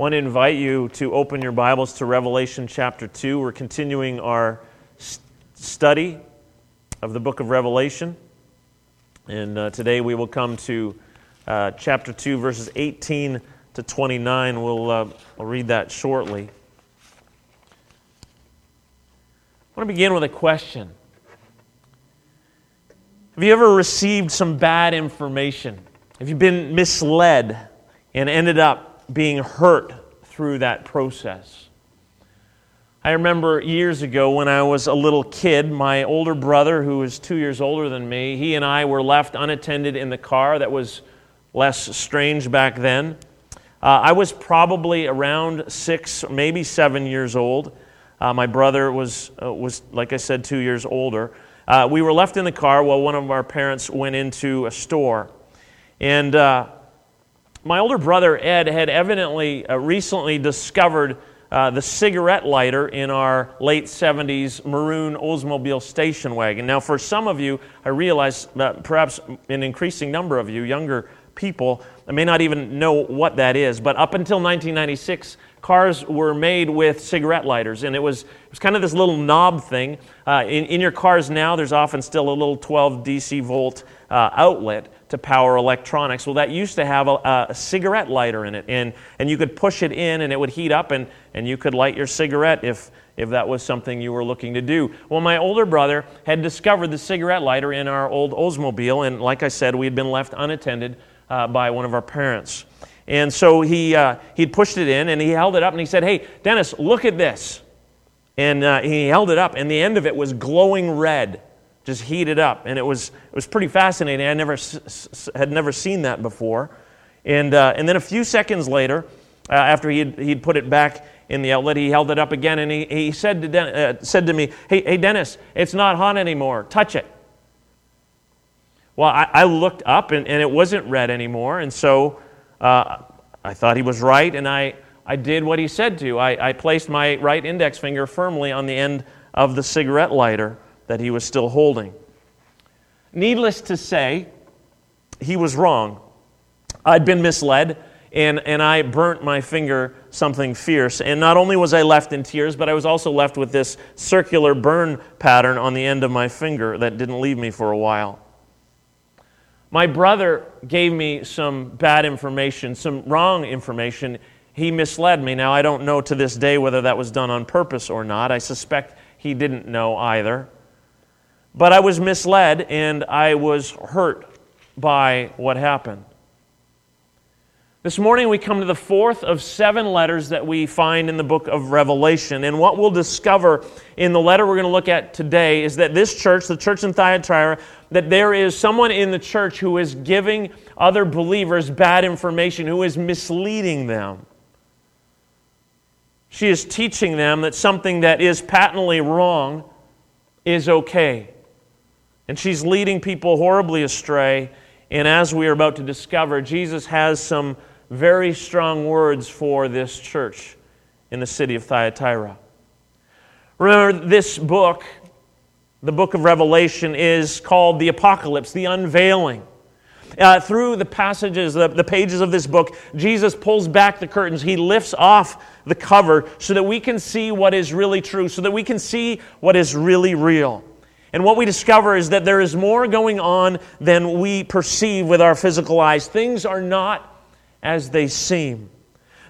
I want to invite you to open your Bibles to Revelation chapter 2. We're continuing our study of the book of Revelation. And uh, today we will come to uh, chapter 2, verses 18 to 29. We'll, uh, I'll read that shortly. I want to begin with a question Have you ever received some bad information? Have you been misled and ended up being hurt through that process. I remember years ago when I was a little kid, my older brother, who was two years older than me, he and I were left unattended in the car. That was less strange back then. Uh, I was probably around six, maybe seven years old. Uh, my brother was, uh, was, like I said, two years older. Uh, we were left in the car while one of our parents went into a store. And uh, my older brother Ed had evidently uh, recently discovered uh, the cigarette lighter in our late 70s maroon Oldsmobile station wagon. Now, for some of you, I realize that perhaps an increasing number of you, younger people, may not even know what that is. But up until 1996, cars were made with cigarette lighters, and it was, it was kind of this little knob thing. Uh, in, in your cars now, there's often still a little 12 DC volt uh, outlet to power electronics. Well, that used to have a, a, cigarette lighter in it, and, and you could push it in and it would heat up, and, and you could light your cigarette if, if that was something you were looking to do. Well, my older brother had discovered the cigarette lighter in our old Oldsmobile, and like I said, we had been left unattended uh, by one of our parents. And so he, uh, he'd pushed it in and he held it up and he said, Hey, Dennis, look at this. And uh, he held it up, and the end of it was glowing red just heated up. And it was, it was pretty fascinating. I never, had never seen that before. And, uh, and then a few seconds later, uh, after he'd, he'd put it back in the outlet, he held it up again and he, he said, to Den- uh, said to me, hey, hey, Dennis, it's not hot anymore. Touch it. Well, I, I looked up and, and, it wasn't red anymore. And so uh, I thought he was right and I, I did what he said to. I, I placed my right index finger firmly on the end of the cigarette lighter that he was still holding. Needless to say, he was wrong. I'd been misled, and, and I burnt my finger something fierce. And not only was I left in tears, but I was also left with this circular burn pattern on the end of my finger that didn't leave me for a while. My brother gave me some bad information, some wrong information. He misled me. Now, I don't know to this day whether that was done on purpose or not. I suspect he didn't know either. But I was misled and I was hurt by what happened. This morning we come to the fourth of seven letters that we find in the book of Revelation. And what we'll discover in the letter we're going to look at today is that this church, the church in Thyatira, that there is someone in the church who is giving other believers bad information, who is misleading them. She is teaching them that something that is patently wrong is okay. And she's leading people horribly astray. And as we are about to discover, Jesus has some very strong words for this church in the city of Thyatira. Remember, this book, the book of Revelation, is called the Apocalypse, the unveiling. Uh, through the passages, the, the pages of this book, Jesus pulls back the curtains. He lifts off the cover so that we can see what is really true, so that we can see what is really real. And what we discover is that there is more going on than we perceive with our physical eyes. Things are not as they seem.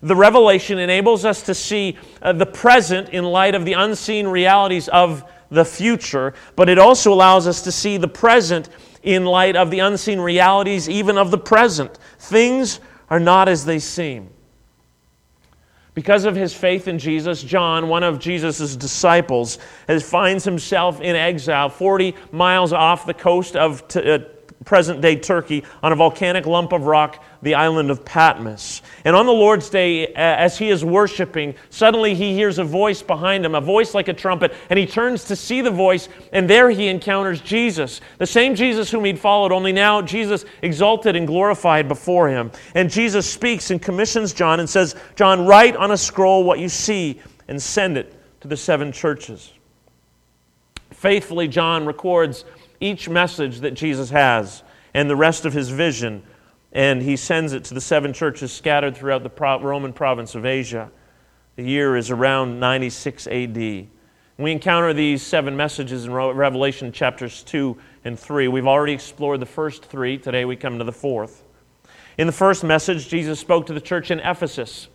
The revelation enables us to see uh, the present in light of the unseen realities of the future, but it also allows us to see the present in light of the unseen realities even of the present. Things are not as they seem. Because of his faith in Jesus, John, one of Jesus' disciples, has, finds himself in exile 40 miles off the coast of uh, present day Turkey on a volcanic lump of rock, the island of Patmos. And on the Lord's day, as he is worshiping, suddenly he hears a voice behind him, a voice like a trumpet, and he turns to see the voice, and there he encounters Jesus, the same Jesus whom he'd followed, only now Jesus exalted and glorified before him. And Jesus speaks and commissions John and says, John, write on a scroll what you see and send it to the seven churches. Faithfully, John records each message that Jesus has and the rest of his vision and he sends it to the seven churches scattered throughout the Roman province of Asia. The year is around 96 AD. We encounter these seven messages in Revelation chapters 2 and 3. We've already explored the first three. Today we come to the fourth. In the first message, Jesus spoke to the church in Ephesus,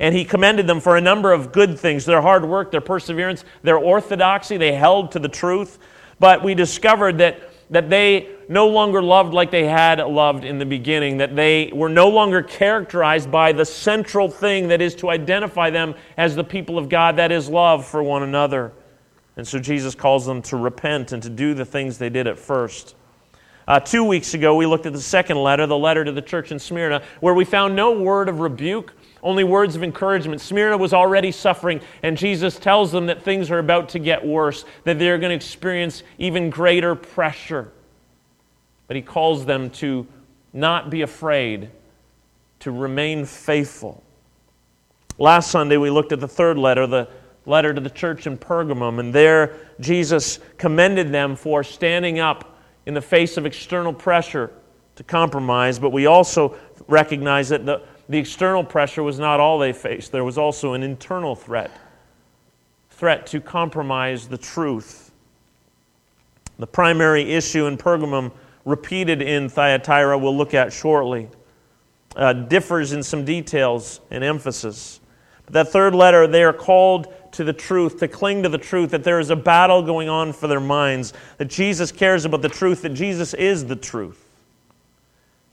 and he commended them for a number of good things their hard work, their perseverance, their orthodoxy. They held to the truth. But we discovered that that they no longer loved like they had loved in the beginning, that they were no longer characterized by the central thing that is to identify them as the people of God, that is love for one another. And so Jesus calls them to repent and to do the things they did at first. Uh, two weeks ago, we looked at the second letter, the letter to the church in Smyrna, where we found no word of rebuke, only words of encouragement. Smyrna was already suffering, and Jesus tells them that things are about to get worse, that they're going to experience even greater pressure. But he calls them to not be afraid, to remain faithful. Last Sunday, we looked at the third letter, the letter to the church in Pergamum, and there Jesus commended them for standing up in the face of external pressure to compromise, but we also recognize that the the external pressure was not all they faced, there was also an internal threat threat to compromise the truth. The primary issue in Pergamum, repeated in Thyatira, we'll look at shortly, uh, differs in some details and emphasis. But that third letter, they are called to the truth, to cling to the truth, that there is a battle going on for their minds, that Jesus cares about the truth, that Jesus is the truth.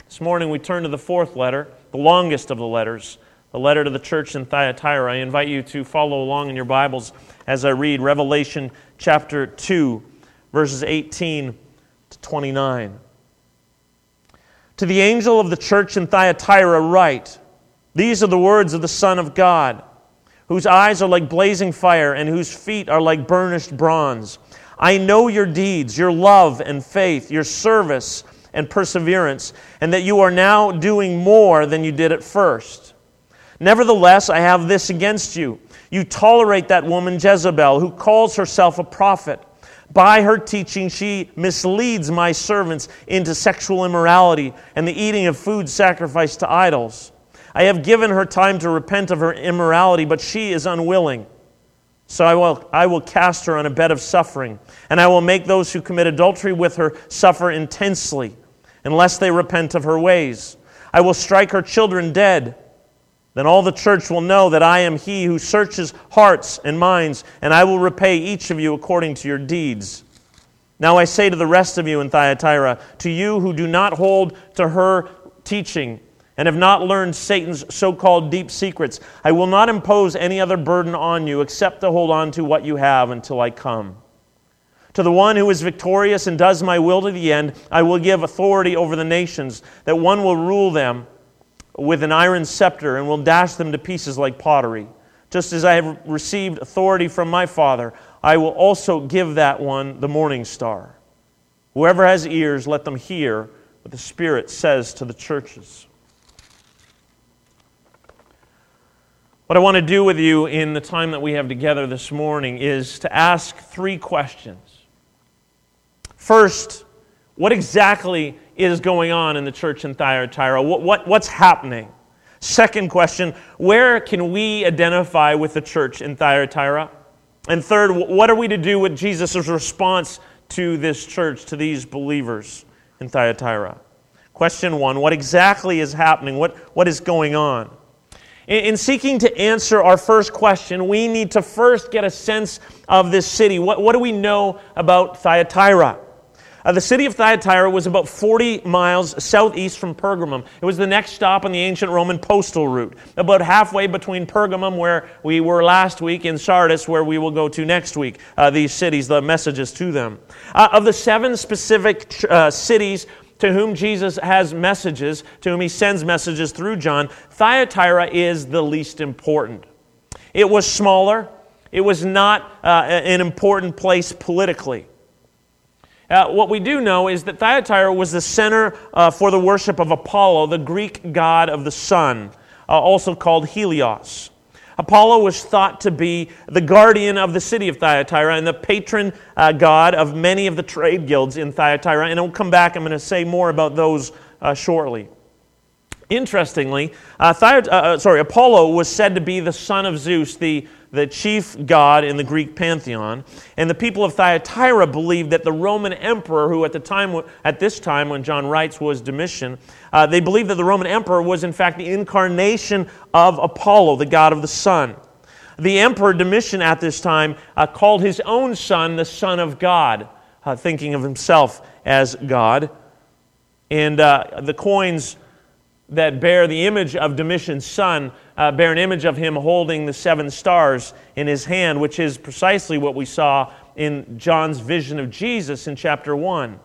This morning we turn to the fourth letter, the longest of the letters, the letter to the church in Thyatira. I invite you to follow along in your Bibles as I read Revelation chapter 2, verses 18 to 29. To the angel of the church in Thyatira, write These are the words of the Son of God, whose eyes are like blazing fire and whose feet are like burnished bronze. I know your deeds, your love and faith, your service and perseverance, and that you are now doing more than you did at first. Nevertheless, I have this against you. You tolerate that woman Jezebel, who calls herself a prophet. By her teaching, she misleads my servants into sexual immorality and the eating of food sacrificed to idols. I have given her time to repent of her immorality, but she is unwilling. So I will, I will cast her on a bed of suffering, and I will make those who commit adultery with her suffer intensely unless they repent of her ways. I will strike her children dead. Then all the church will know that I am he who searches hearts and minds, and I will repay each of you according to your deeds. Now I say to the rest of you in Thyatira, to you who do not hold to her teaching and have not learned Satan's so called deep secrets, I will not impose any other burden on you except to hold on to what you have until I come. To the one who is victorious and does my will to the end, I will give authority over the nations, that one will rule them with an iron scepter and will dash them to pieces like pottery. Just as I have received authority from my Father, I will also give that one the morning star. Whoever has ears, let them hear what the Spirit says to the churches. What I want to do with you in the time that we have together this morning is to ask three questions. First, what exactly is going on in the church in Thyatira? What, what, what's happening? Second question, where can we identify with the church in Thyatira? And third, what are we to do with Jesus' response to this church, to these believers in Thyatira? Question one, what exactly is happening? What, what is going on? In seeking to answer our first question, we need to first get a sense of this city. What, what do we know about Thyatira? Uh, the city of Thyatira was about 40 miles southeast from Pergamum. It was the next stop on the ancient Roman postal route, about halfway between Pergamum, where we were last week, and Sardis, where we will go to next week. Uh, these cities, the messages to them. Uh, of the seven specific uh, cities to whom Jesus has messages, to whom he sends messages through John, Thyatira is the least important. It was smaller, it was not uh, an important place politically. Uh, what we do know is that Thyatira was the center uh, for the worship of Apollo, the Greek god of the sun, uh, also called Helios. Apollo was thought to be the guardian of the city of Thyatira and the patron uh, god of many of the trade guilds in Thyatira. And I'll come back, I'm going to say more about those uh, shortly. Interestingly, uh, Thyat- sorry, Apollo was said to be the son of Zeus, the, the chief god in the Greek pantheon. And the people of Thyatira believed that the Roman emperor, who at, the time, at this time when John writes was Domitian, uh, they believed that the Roman emperor was in fact the incarnation of Apollo, the god of the sun. The emperor Domitian at this time uh, called his own son the Son of God, uh, thinking of himself as God. And the coins that bear the image of Domitian's son uh, bear an image of him holding the seven stars in his hand, which is precisely what we saw in John's vision of Jesus in chapter 1.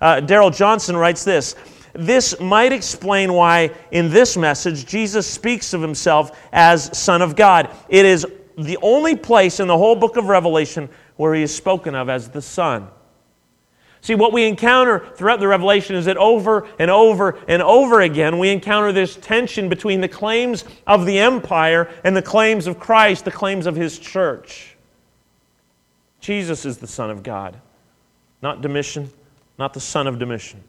Uh, Darrell Johnson writes this This might explain why in this message Jesus speaks of himself as Son of God. It is the only place in the whole book of Revelation where he is spoken of as the Son. See, what we encounter throughout the Revelation is that over and over and over again, we encounter this tension between the claims of the empire and the claims of Christ, the claims of his church. Jesus is the Son of God, not Domitian, not the son of Domitian.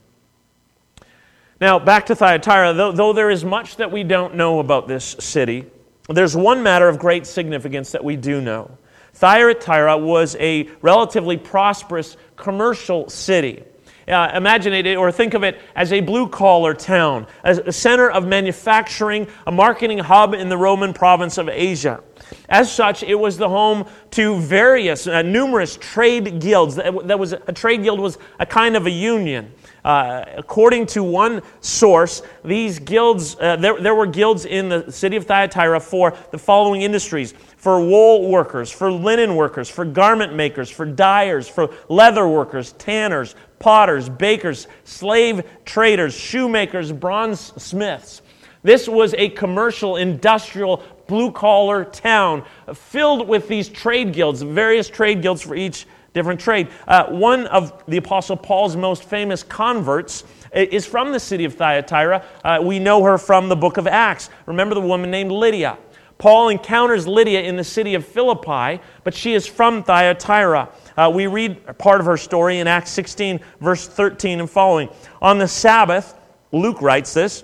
Now, back to Thyatira, though, though there is much that we don't know about this city, there's one matter of great significance that we do know. Thyatira was a relatively prosperous commercial city. Uh, imagine it or think of it as a blue collar town, as a center of manufacturing, a marketing hub in the Roman province of Asia. As such, it was the home to various, uh, numerous trade guilds. That was a trade guild was a kind of a union. Uh, according to one source, these guilds, uh, there, there were guilds in the city of Thyatira for the following industries for wool workers, for linen workers, for garment makers, for dyers, for leather workers, tanners, potters, bakers, slave traders, shoemakers, bronze smiths. This was a commercial, industrial, blue collar town filled with these trade guilds, various trade guilds for each different trade. Uh, one of the Apostle Paul's most famous converts is from the city of Thyatira. Uh, we know her from the book of Acts. Remember the woman named Lydia. Paul encounters Lydia in the city of Philippi, but she is from Thyatira. Uh, we read part of her story in Acts 16, verse 13 and following. On the Sabbath, Luke writes this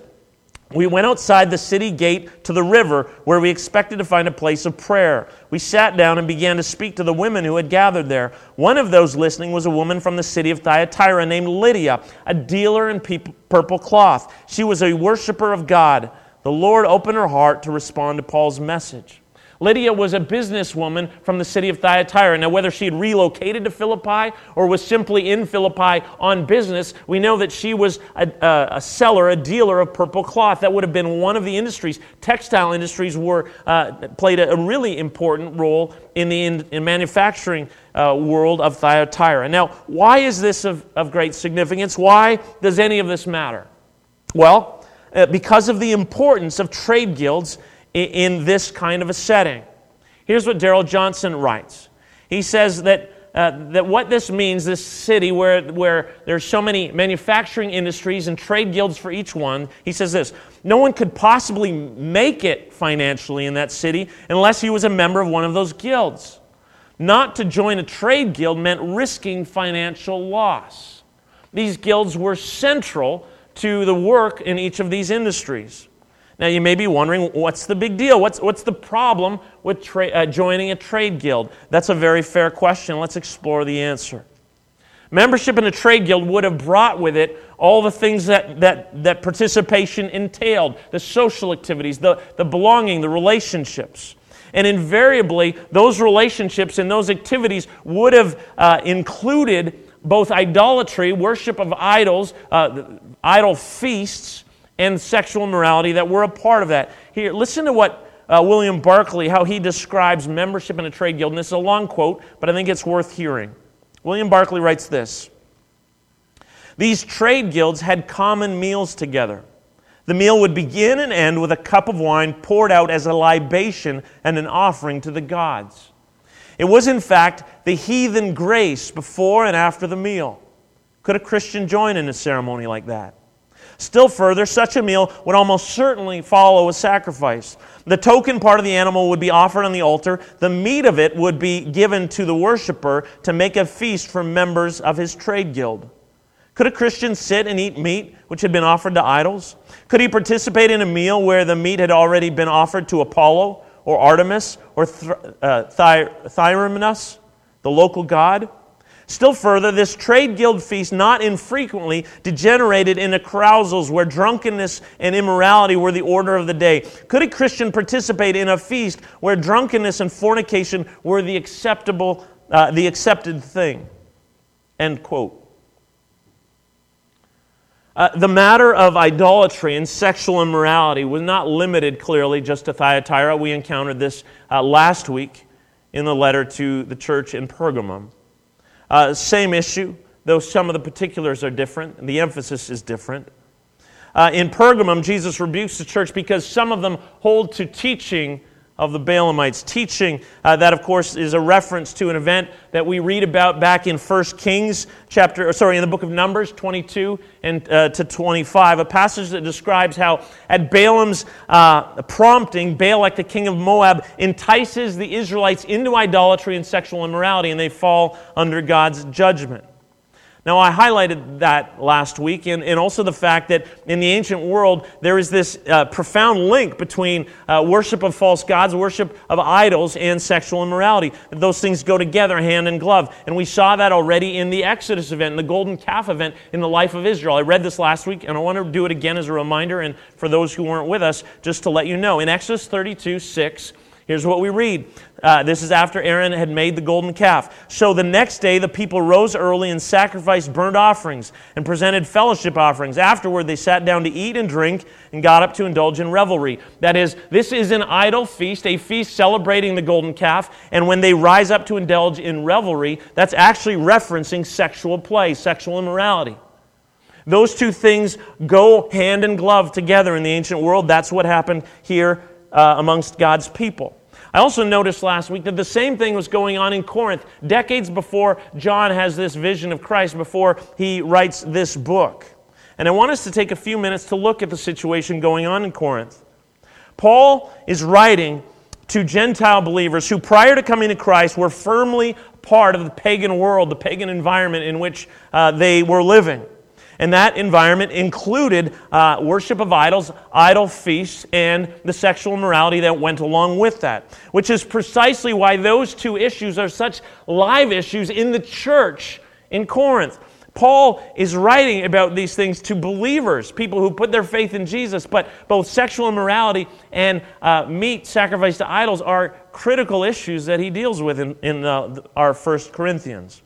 we went outside the city gate to the river where we expected to find a place of prayer. We sat down and began to speak to the women who had gathered there. One of those listening was a woman from the city of Thyatira named Lydia, a dealer in purple cloth. She was a worshiper of God. The Lord opened her heart to respond to Paul's message. Lydia was a businesswoman from the city of Thyatira. Now, whether she had relocated to Philippi or was simply in Philippi on business, we know that she was a, a, a seller, a dealer of purple cloth. That would have been one of the industries. Textile industries were, uh, played a, a, really important role in the in, in manufacturing uh, world of Thyatira. Now, why is this of, of great significance? Why does any of this matter? Well, because of the importance of trade guilds in this kind of a setting. Here's what Darrell Johnson writes. He says that, uh, that what this means, this city where, where there's so many manufacturing industries and trade guilds for each one, he says this no one could possibly make it financially in that city unless he was a member of one of those guilds. Not to join a trade guild meant risking financial loss. These guilds were central to the work in each of these industries. Now, you may be wondering, what's the big deal? What's, what's the problem with tra- uh, joining a trade guild? That's a very fair question. Let's explore the answer. Membership in a trade guild would have brought with it all the things that, that, that participation entailed the social activities, the, the belonging, the relationships. And invariably, those relationships and those activities would have uh, included both idolatry, worship of idols, uh, idol feasts, and sexual morality that were a part of that. Here, listen to what uh, William Barclay, how he describes membership in a trade guild. And this is a long quote, but I think it's worth hearing. William Barclay writes this These trade guilds had common meals together. The meal would begin and end with a cup of wine poured out as a libation and an offering to the gods. It was, in fact, the heathen grace before and after the meal. Could a Christian join in a ceremony like that? Still further, such a meal would almost certainly follow a sacrifice. The token part of the animal would be offered on the altar. The meat of it would be given to the worshiper to make a feast for members of his trade guild. Could a Christian sit and eat meat which had been offered to idols? Could he participate in a meal where the meat had already been offered to Apollo or Artemis or uh, Thyramunus, the local god? Still further, this trade guild feast not infrequently degenerated into carousals where drunkenness and immorality were the order of the day. Could a Christian participate in a feast where drunkenness and fornication were the acceptable, uh, the accepted thing? End quote. Uh, the matter of idolatry and sexual immorality was not limited clearly just to Thyatira. We encountered this uh, last week in the letter to the church in Pergamum. Uh, same issue, though some of the particulars are different and the emphasis is different. Uh, in Pergamum, Jesus rebukes the church because some of them hold to teaching of the Balaamites. Teaching uh, that, of course, is a reference to an event that we read about back in 1 Kings chapter, sorry, in the book of Numbers 22 and uh, to 25, a passage that describes how at Balaam's uh, prompting, Balak, the king of Moab, entices the Israelites into idolatry and sexual immorality, and they fall under God's judgment. Now, I highlighted that last week, and, and also the fact that in the ancient world, there is this uh, profound link between uh, worship of false gods, worship of idols, and sexual immorality. Those things go together hand in glove. And we saw that already in the Exodus event, in the golden calf event in the life of Israel. I read this last week, and I want to do it again as a reminder, and for those who weren't with us, just to let you know. In Exodus 32 6, Here's what we read. Uh, this is after Aaron had made the golden calf. So the next day, the people rose early and sacrificed burnt offerings and presented fellowship offerings. Afterward, they sat down to eat and drink and got up to indulge in revelry. That is, this is an idol feast, a feast celebrating the golden calf. And when they rise up to indulge in revelry, that's actually referencing sexual play, sexual immorality. Those two things go hand in glove together in the ancient world. That's what happened here uh, amongst God's people. I also noticed last week that the same thing was going on in Corinth, decades before John has this vision of Christ, before he writes this book. And I want us to take a few minutes to look at the situation going on in Corinth. Paul is writing to Gentile believers who, prior to coming to Christ, were firmly part of the pagan world, the pagan environment in which uh, they were living. And that environment included uh, worship of idols, idol feasts, and the sexual immorality that went along with that, which is precisely why those two issues are such live issues in the church in Corinth. Paul is writing about these things to believers, people who put their faith in Jesus, but both sexual immorality and uh, meat sacrificed to idols are critical issues that he deals with in, in uh, our First Corinthians.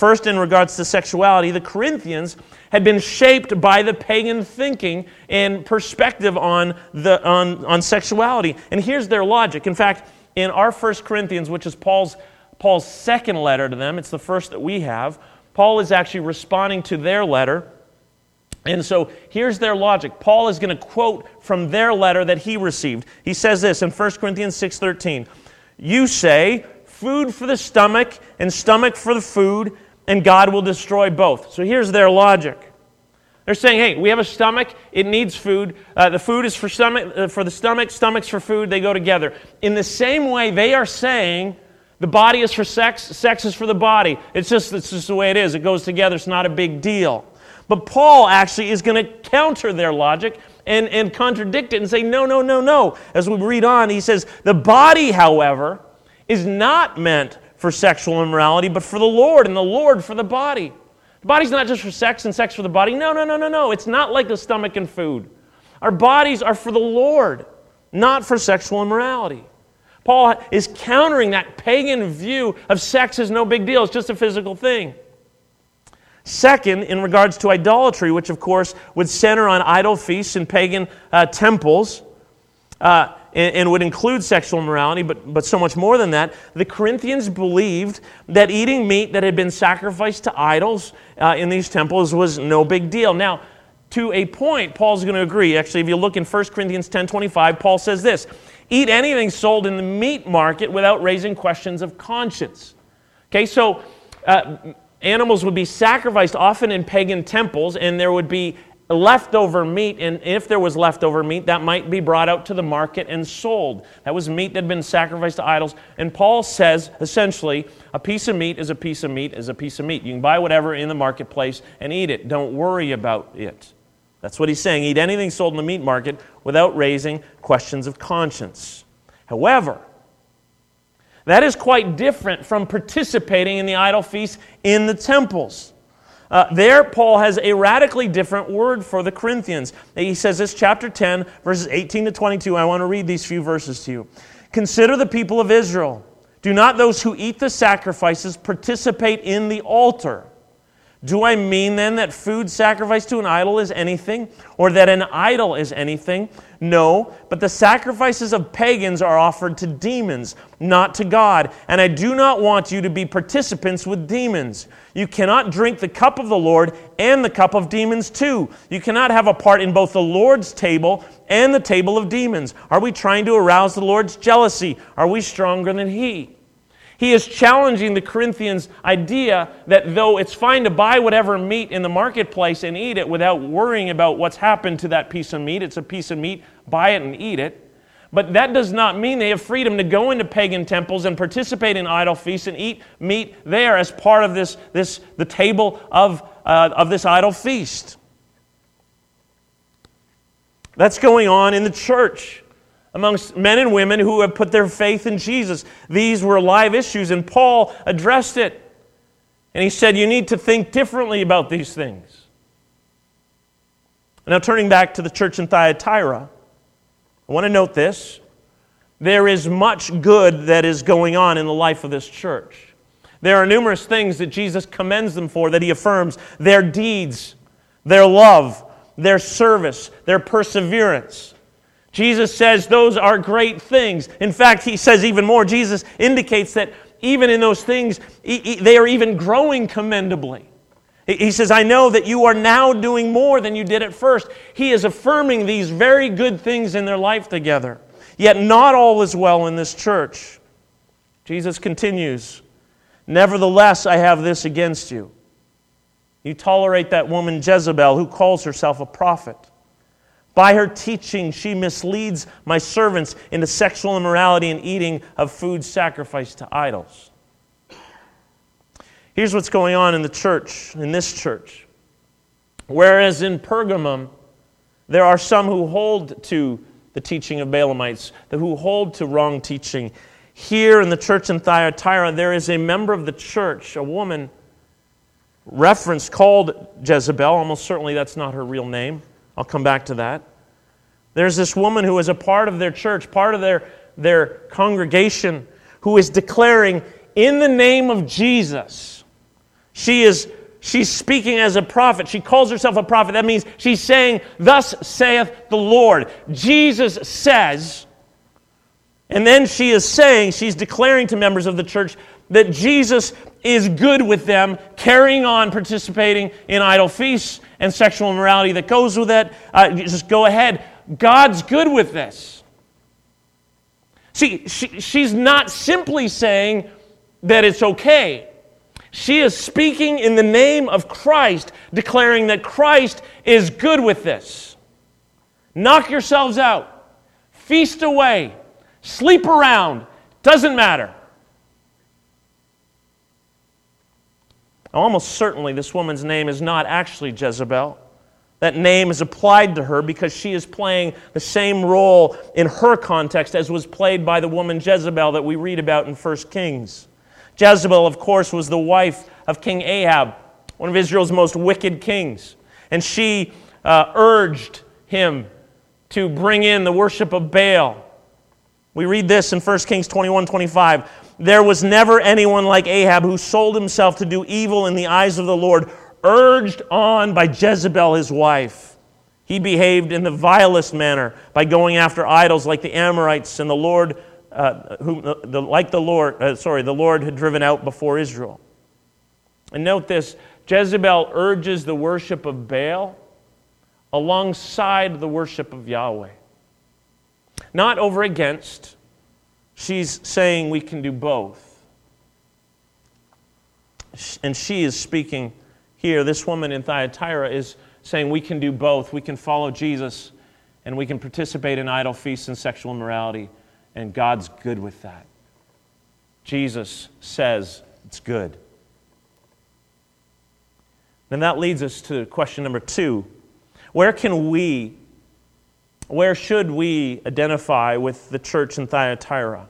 First, in regards to sexuality, the Corinthians had been shaped by the pagan thinking and perspective on, the, on, on sexuality. And here's their logic. In fact, in our First Corinthians, which is Paul's, Paul's second letter to them, it's the first that we have, Paul is actually responding to their letter. And so here's their logic. Paul is going to quote from their letter that he received. He says this in 1 Corinthians 6:13. You say, food for the stomach and stomach for the food, and God will destroy both. So here's their logic. They're saying, hey, we have a stomach, it needs food. Uh, the food is for, stomach, uh, for the stomach, stomach's for food, they go together. In the same way, they are saying the body is for sex, sex is for the body. It's just, it's just the way it is. It goes together, it's not a big deal. But Paul actually is going to counter their logic and, and contradict it and say, no, no, no, no. As we read on, he says, the body, however, is not meant for sexual immorality, but for the Lord, and the Lord for the body. The body's not just for sex and sex for the body. No, no, no, no, no. It's not like the stomach and food. Our bodies are for the Lord, not for sexual immorality. Paul is countering that pagan view of sex as no big deal, it's just a physical thing. Second, in regards to idolatry, which of course would center on idol feasts and pagan uh, temples, uh, and, and would include sexual immorality, but, but so much more than that. The Corinthians believed that eating meat that had been sacrificed to idols uh, in these temples was no big deal. Now, to a point, Paul's going to agree. Actually, if you look in 1 Corinthians 10 25, Paul says this Eat anything sold in the meat market without raising questions of conscience. Okay, so uh, animals would be sacrificed often in pagan temples, and there would be leftover meat, and if there was leftover meat, that might be brought out to the market and sold. That was meat that had been sacrificed to idols. And Paul says, essentially, a piece of meat is a piece of meat is a piece of meat. You can buy whatever in the marketplace and eat it. Don't worry about it. That's what he's saying. Eat anything sold in the meat market without raising questions of conscience. However, that is quite different from participating in the idol feast in the temples. Uh, there, Paul has a radically different word for the Corinthians. He says this, chapter 10, verses 18 to 22. I want to read these few verses to you. Consider the people of Israel. Do not those who eat the sacrifices participate in the altar? Do I mean then that food sacrificed to an idol is anything, or that an idol is anything? No, but the sacrifices of pagans are offered to demons, not to God. And I do not want you to be participants with demons. You cannot drink the cup of the Lord and the cup of demons too. You cannot have a part in both the Lord's table and the table of demons. Are we trying to arouse the Lord's jealousy? Are we stronger than He? He is challenging the Corinthians' idea that though it's fine to buy whatever meat in the marketplace and eat it without worrying about what's happened to that piece of meat, it's a piece of meat, buy it and eat it. But that does not mean they have freedom to go into pagan temples and participate in idol feasts and eat meat there as part of this, this the table of, uh, of this idol feast. That's going on in the church amongst men and women who have put their faith in Jesus. These were live issues, and Paul addressed it. And he said, You need to think differently about these things. Now, turning back to the church in Thyatira, I want to note this. There is much good that is going on in the life of this church. There are numerous things that Jesus commends them for, that he affirms their deeds, their love, their service, their perseverance. Jesus says those are great things. In fact, he says even more. Jesus indicates that even in those things, they are even growing commendably. He says, I know that you are now doing more than you did at first. He is affirming these very good things in their life together. Yet not all is well in this church. Jesus continues, Nevertheless, I have this against you. You tolerate that woman Jezebel who calls herself a prophet. By her teaching, she misleads my servants into sexual immorality and eating of food sacrificed to idols. Here's what's going on in the church, in this church. Whereas in Pergamum, there are some who hold to the teaching of Balaamites, who hold to wrong teaching. Here in the church in Thyatira, there is a member of the church, a woman referenced called Jezebel. Almost certainly that's not her real name. I'll come back to that. There's this woman who is a part of their church, part of their, their congregation, who is declaring, in the name of Jesus, she is she's speaking as a prophet. She calls herself a prophet. That means she's saying, Thus saith the Lord. Jesus says, and then she is saying, she's declaring to members of the church that Jesus is good with them, carrying on participating in idol feasts and sexual immorality that goes with it. Uh, just go ahead. God's good with this. See, she, she's not simply saying that it's okay. She is speaking in the name of Christ, declaring that Christ is good with this. Knock yourselves out, feast away, sleep around, doesn't matter. Almost certainly, this woman's name is not actually Jezebel. That name is applied to her because she is playing the same role in her context as was played by the woman Jezebel that we read about in 1 Kings. Jezebel, of course, was the wife of King Ahab, one of Israel's most wicked kings. And she uh, urged him to bring in the worship of Baal. We read this in 1 Kings 21 25. There was never anyone like Ahab who sold himself to do evil in the eyes of the Lord, urged on by Jezebel, his wife. He behaved in the vilest manner by going after idols like the Amorites and the Lord, uh, who, the, like the Lord, uh, sorry, the Lord had driven out before Israel. And note this Jezebel urges the worship of Baal alongside the worship of Yahweh. Not over against, She's saying we can do both. And she is speaking here. This woman in Thyatira is saying we can do both. We can follow Jesus and we can participate in idol feasts and sexual immorality, and God's good with that. Jesus says it's good. And that leads us to question number two Where can we, where should we identify with the church in Thyatira?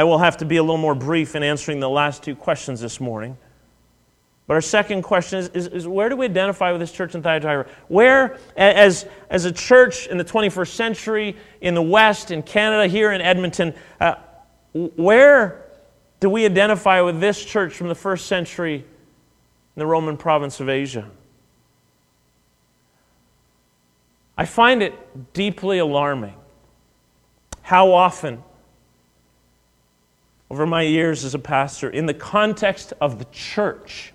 I will have to be a little more brief in answering the last two questions this morning. But our second question is, is, is, where do we identify with this church in Thyatira? Where, as, as a church in the 21st century, in the West, in Canada, here in Edmonton, uh, where do we identify with this church from the first century in the Roman province of Asia? I find it deeply alarming how often, over my years as a pastor, in the context of the church,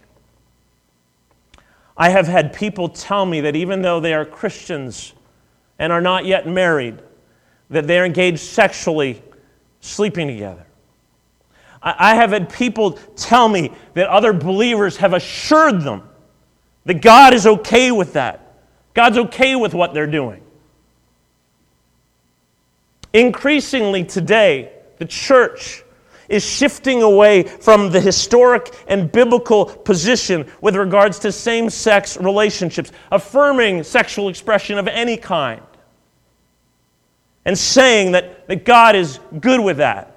I have had people tell me that even though they are Christians and are not yet married, that they're engaged sexually, sleeping together. I have had people tell me that other believers have assured them that God is okay with that. God's okay with what they're doing. Increasingly today, the church is shifting away from the historic and biblical position with regards to same sex relationships, affirming sexual expression of any kind, and saying that, that God is good with that.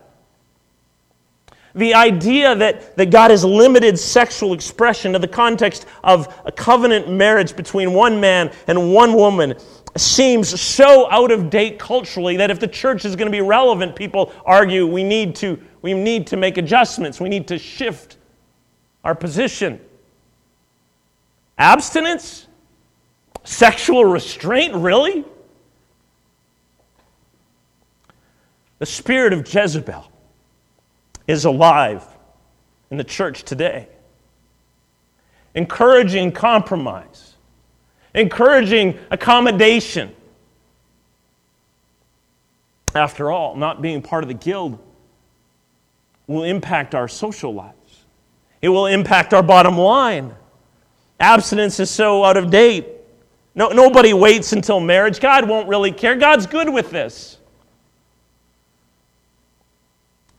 The idea that, that God has limited sexual expression to the context of a covenant marriage between one man and one woman seems so out of date culturally that if the church is going to be relevant, people argue we need to we need to make adjustments. We need to shift our position. Abstinence? Sexual restraint? Really? The spirit of Jezebel is alive in the church today, encouraging compromise, encouraging accommodation. After all, not being part of the guild will impact our social lives. It will impact our bottom line. Abstinence is so out of date. No, nobody waits until marriage. God won't really care. God's good with this.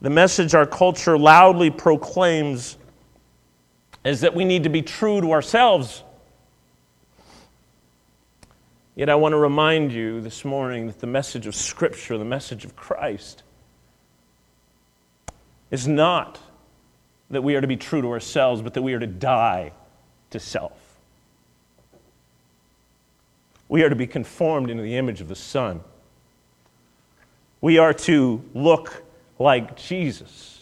The message our culture loudly proclaims is that we need to be true to ourselves. Yet I want to remind you this morning that the message of Scripture, the message of Christ, is not that we are to be true to ourselves, but that we are to die to self. We are to be conformed into the image of the Son. We are to look like Jesus.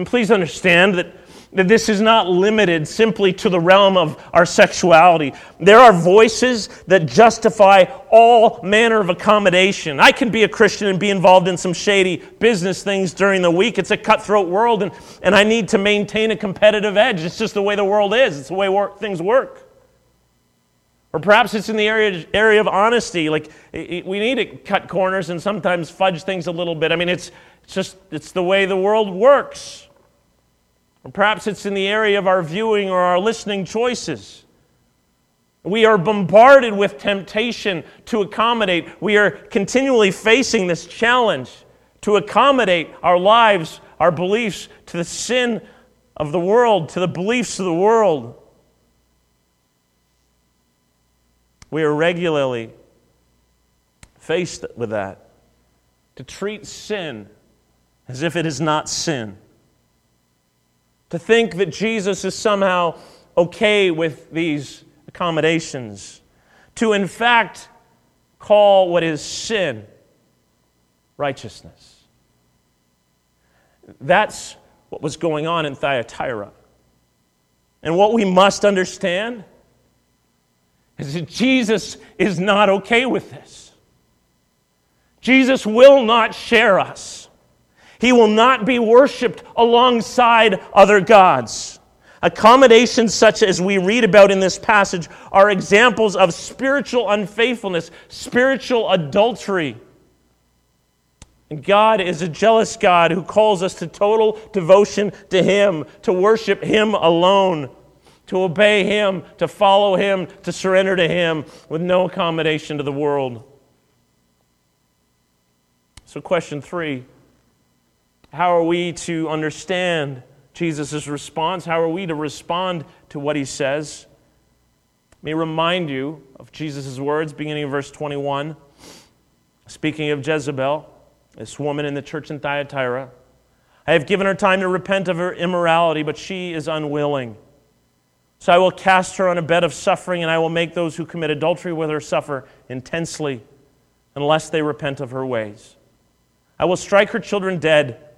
And please understand that that this is not limited simply to the realm of our sexuality. There are voices that justify all manner of accommodation. I can be a Christian and be involved in some shady business things during the week. It's a cutthroat world, and, and I need to maintain a competitive edge. It's just the way the world is, it's the way things work. Or perhaps it's in the area, area of honesty. Like, we need to cut corners and sometimes fudge things a little bit. I mean, it's, it's just, it's the way the world works. Or perhaps it's in the area of our viewing or our listening choices. We are bombarded with temptation to accommodate. We are continually facing this challenge to accommodate our lives, our beliefs to the sin of the world, to the beliefs of the world. We are regularly faced with that. To treat sin as if it is not sin to think that Jesus is somehow okay with these accommodations, to in fact call what is sin righteousness. That's what was going on in Thyatira. And what we must understand is that Jesus is not okay with this. Jesus will not share us. He will not be worshiped alongside other gods. Accommodations such as we read about in this passage are examples of spiritual unfaithfulness, spiritual adultery. And God is a jealous God who calls us to total devotion to Him, to worship Him alone, to obey Him, to follow Him, to surrender to Him with no accommodation to the world. So, question three how are we to understand Jesus' response? How are we to respond to what He says? Let me remind you of Jesus' words, beginning in verse 21. Speaking of Jezebel, this woman in the church in Thyatira, I have given her time to repent of her immorality, but she is unwilling. So I will cast her on a bed of suffering, and I will make those who commit adultery with her suffer intensely unless they repent of her ways. I will strike her children dead.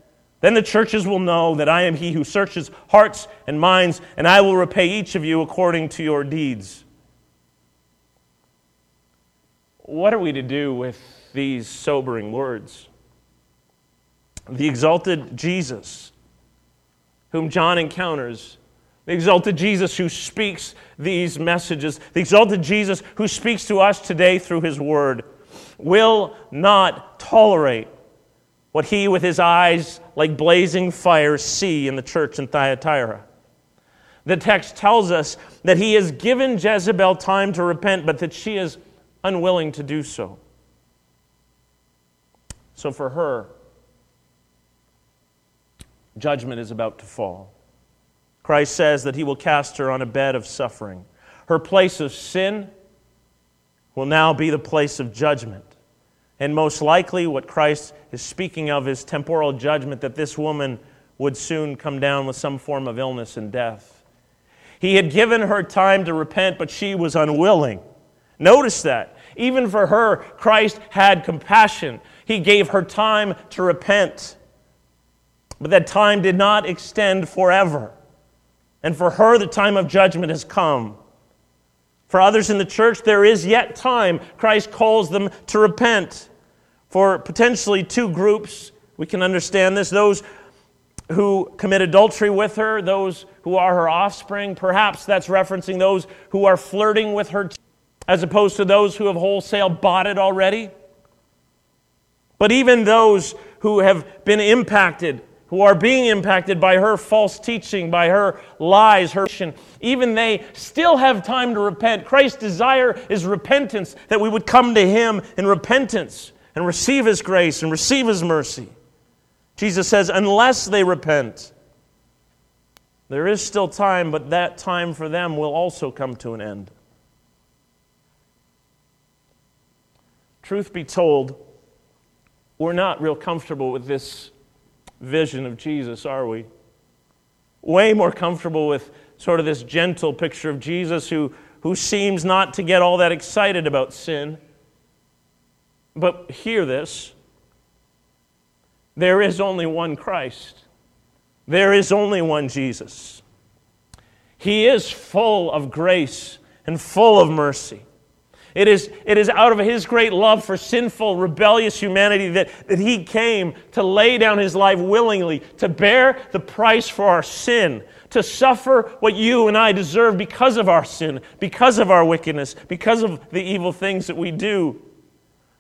Then the churches will know that I am he who searches hearts and minds, and I will repay each of you according to your deeds. What are we to do with these sobering words? The exalted Jesus, whom John encounters, the exalted Jesus who speaks these messages, the exalted Jesus who speaks to us today through his word, will not tolerate what he, with his eyes like blazing fire, see in the church in Thyatira. The text tells us that he has given Jezebel time to repent, but that she is unwilling to do so. So for her, judgment is about to fall. Christ says that he will cast her on a bed of suffering. Her place of sin will now be the place of judgment. And most likely, what Christ is speaking of is temporal judgment that this woman would soon come down with some form of illness and death. He had given her time to repent, but she was unwilling. Notice that. Even for her, Christ had compassion. He gave her time to repent. But that time did not extend forever. And for her, the time of judgment has come. For others in the church, there is yet time. Christ calls them to repent. For potentially two groups, we can understand this those who commit adultery with her, those who are her offspring. Perhaps that's referencing those who are flirting with her, as opposed to those who have wholesale bought it already. But even those who have been impacted who are being impacted by her false teaching, by her lies, her even they still have time to repent. Christ's desire is repentance, that we would come to him in repentance and receive his grace and receive his mercy. Jesus says, unless they repent, there is still time, but that time for them will also come to an end. Truth be told, we're not real comfortable with this vision of Jesus, are we? Way more comfortable with sort of this gentle picture of Jesus who, who seems not to get all that excited about sin. But hear this there is only one Christ, there is only one Jesus. He is full of grace and full of mercy. It is, it is out of his great love for sinful, rebellious humanity that, that he came to lay down his life willingly, to bear the price for our sin, to suffer what you and I deserve because of our sin, because of our wickedness, because of the evil things that we do.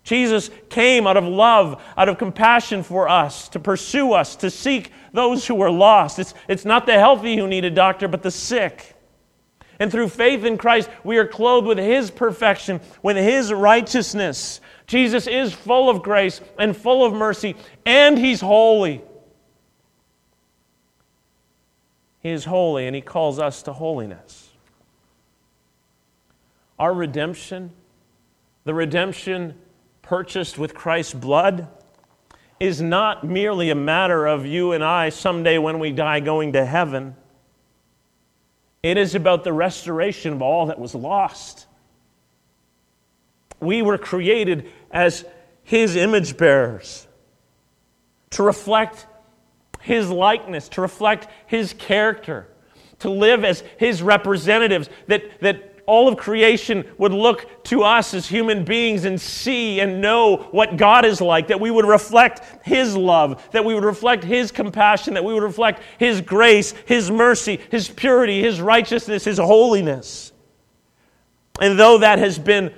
Jesus came out of love, out of compassion for us, to pursue us, to seek those who were lost. It's, it's not the healthy who need a doctor, but the sick. And through faith in Christ, we are clothed with His perfection, with His righteousness. Jesus is full of grace and full of mercy, and He's holy. He is holy, and He calls us to holiness. Our redemption, the redemption purchased with Christ's blood, is not merely a matter of you and I someday when we die going to heaven. It is about the restoration of all that was lost. We were created as His image bearers to reflect His likeness, to reflect His character, to live as His representatives, that, that all of creation would look to us as human beings and see and know what God is like, that we would reflect His love, that we would reflect His compassion, that we would reflect His grace, His mercy, His purity, His righteousness, His holiness. And though that has been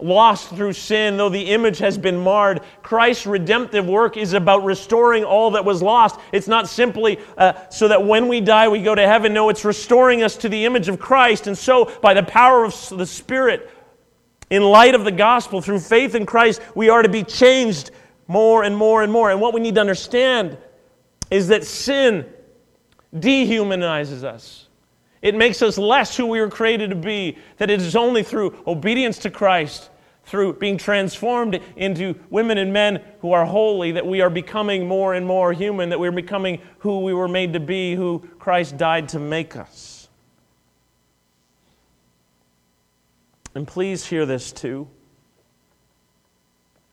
lost through sin, though the image has been marred. Christ's redemptive work is about restoring all that was lost. It's not simply uh, so that when we die we go to heaven. No, it's restoring us to the image of Christ. And so, by the power of the Spirit, in light of the gospel, through faith in Christ, we are to be changed more and more and more. And what we need to understand is that sin dehumanizes us. It makes us less who we were created to be, that it is only through obedience to Christ, through being transformed into women and men who are holy, that we are becoming more and more human, that we're becoming who we were made to be, who Christ died to make us. And please hear this too.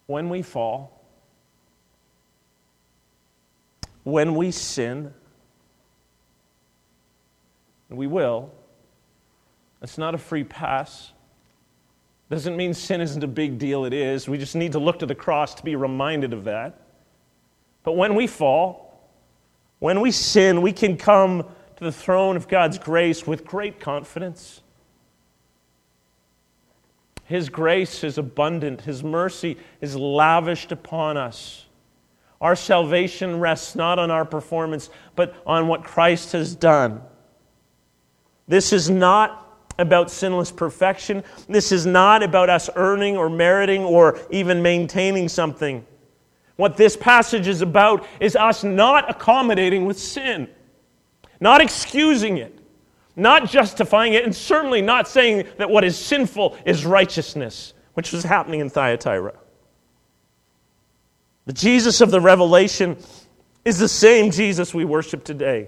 When we fall, when we sin, and we will. It's not a free pass. Doesn't mean sin isn't a big deal, it is. We just need to look to the cross to be reminded of that. But when we fall, when we sin, we can come to the throne of God's grace with great confidence. His grace is abundant, His mercy is lavished upon us. Our salvation rests not on our performance, but on what Christ has done. This is not about sinless perfection. This is not about us earning or meriting or even maintaining something. What this passage is about is us not accommodating with sin, not excusing it, not justifying it, and certainly not saying that what is sinful is righteousness, which was happening in Thyatira. The Jesus of the Revelation is the same Jesus we worship today.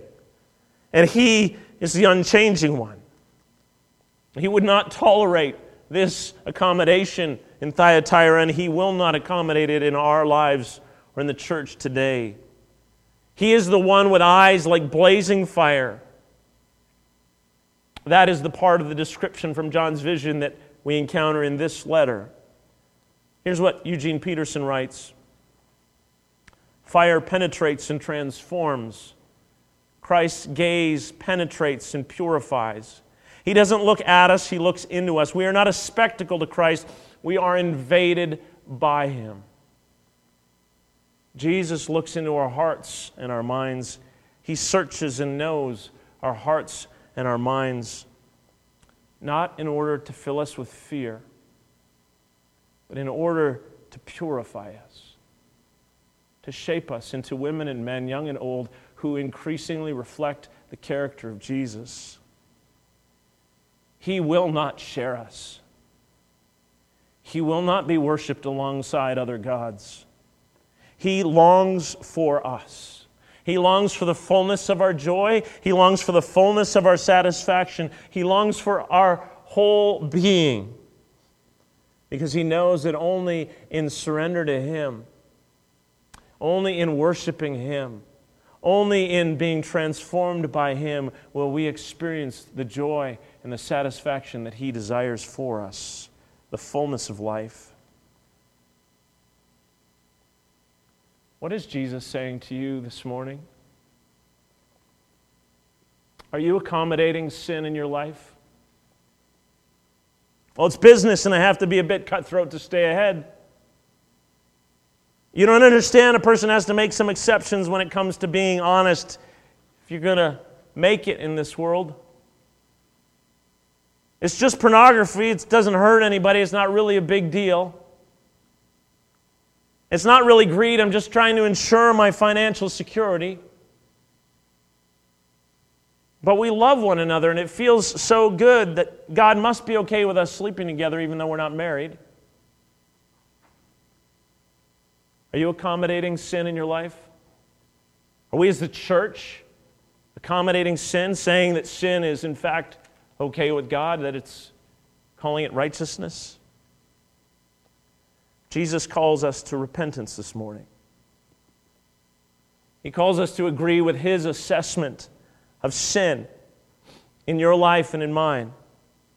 And he is the unchanging one. He would not tolerate this accommodation in Thyatira, and He will not accommodate it in our lives or in the church today. He is the one with eyes like blazing fire. That is the part of the description from John's vision that we encounter in this letter. Here's what Eugene Peterson writes Fire penetrates and transforms Christ's gaze penetrates and purifies. He doesn't look at us, He looks into us. We are not a spectacle to Christ, we are invaded by Him. Jesus looks into our hearts and our minds. He searches and knows our hearts and our minds, not in order to fill us with fear, but in order to purify us, to shape us into women and men, young and old, who increasingly reflect the character of Jesus. He will not share us. He will not be worshiped alongside other gods. He longs for us. He longs for the fullness of our joy. He longs for the fullness of our satisfaction. He longs for our whole being because he knows that only in surrender to Him, only in worshiping Him, only in being transformed by Him will we experience the joy and the satisfaction that He desires for us, the fullness of life. What is Jesus saying to you this morning? Are you accommodating sin in your life? Well, it's business and I have to be a bit cutthroat to stay ahead. You don't understand, a person has to make some exceptions when it comes to being honest if you're going to make it in this world. It's just pornography, it doesn't hurt anybody, it's not really a big deal. It's not really greed, I'm just trying to ensure my financial security. But we love one another, and it feels so good that God must be okay with us sleeping together even though we're not married. Are you accommodating sin in your life? Are we as the church accommodating sin, saying that sin is in fact okay with God, that it's calling it righteousness? Jesus calls us to repentance this morning. He calls us to agree with his assessment of sin in your life and in mine,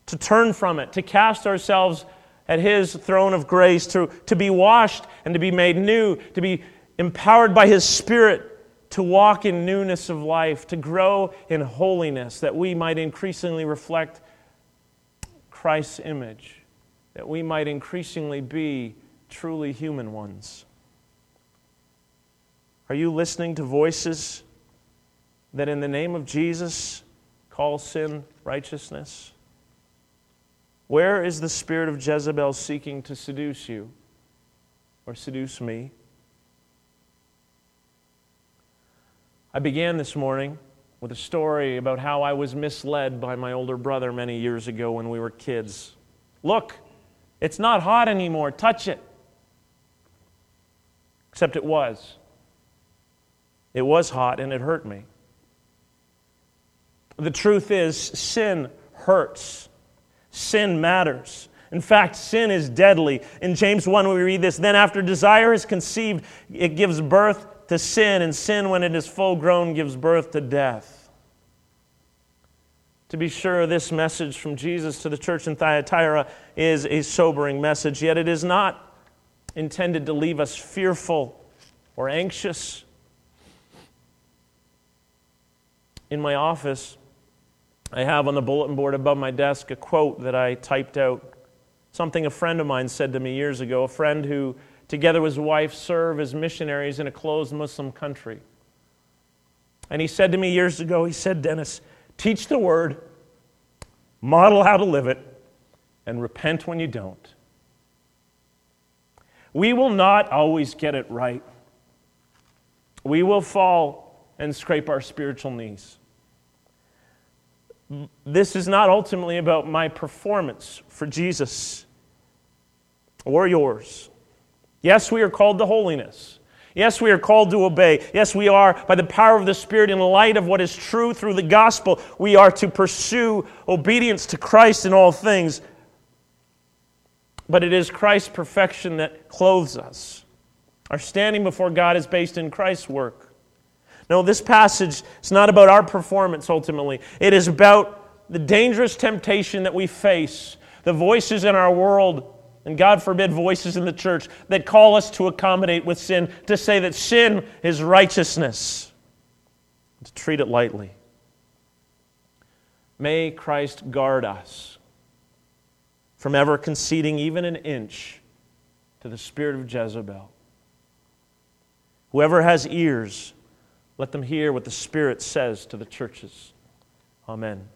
to turn from it, to cast ourselves at His throne of grace, to, to be washed and to be made new, to be empowered by His Spirit to walk in newness of life, to grow in holiness, that we might increasingly reflect Christ's image, that we might increasingly be truly human ones. Are you listening to voices that, in the name of Jesus, call sin righteousness? Where is the spirit of Jezebel seeking to seduce you or seduce me? I began this morning with a story about how I was misled by my older brother many years ago when we were kids. Look, it's not hot anymore. Touch it. Except it was. It was hot and it hurt me. The truth is, sin hurts. Sin matters. In fact, sin is deadly. In James 1, we read this Then, after desire is conceived, it gives birth to sin, and sin, when it is full grown, gives birth to death. To be sure, this message from Jesus to the church in Thyatira is a sobering message, yet it is not intended to leave us fearful or anxious. In my office, I have on the bulletin board above my desk a quote that I typed out. Something a friend of mine said to me years ago, a friend who, together with his wife, serve as missionaries in a closed Muslim country. And he said to me years ago, he said, Dennis, teach the word, model how to live it, and repent when you don't. We will not always get it right. We will fall and scrape our spiritual knees this is not ultimately about my performance for Jesus or yours. Yes, we are called to holiness. Yes, we are called to obey. Yes, we are, by the power of the Spirit, in light of what is true through the gospel, we are to pursue obedience to Christ in all things. But it is Christ's perfection that clothes us. Our standing before God is based in Christ's work. No, this passage is not about our performance ultimately. It is about the dangerous temptation that we face, the voices in our world, and God forbid, voices in the church that call us to accommodate with sin, to say that sin is righteousness, to treat it lightly. May Christ guard us from ever conceding even an inch to the spirit of Jezebel. Whoever has ears, let them hear what the Spirit says to the churches. Amen.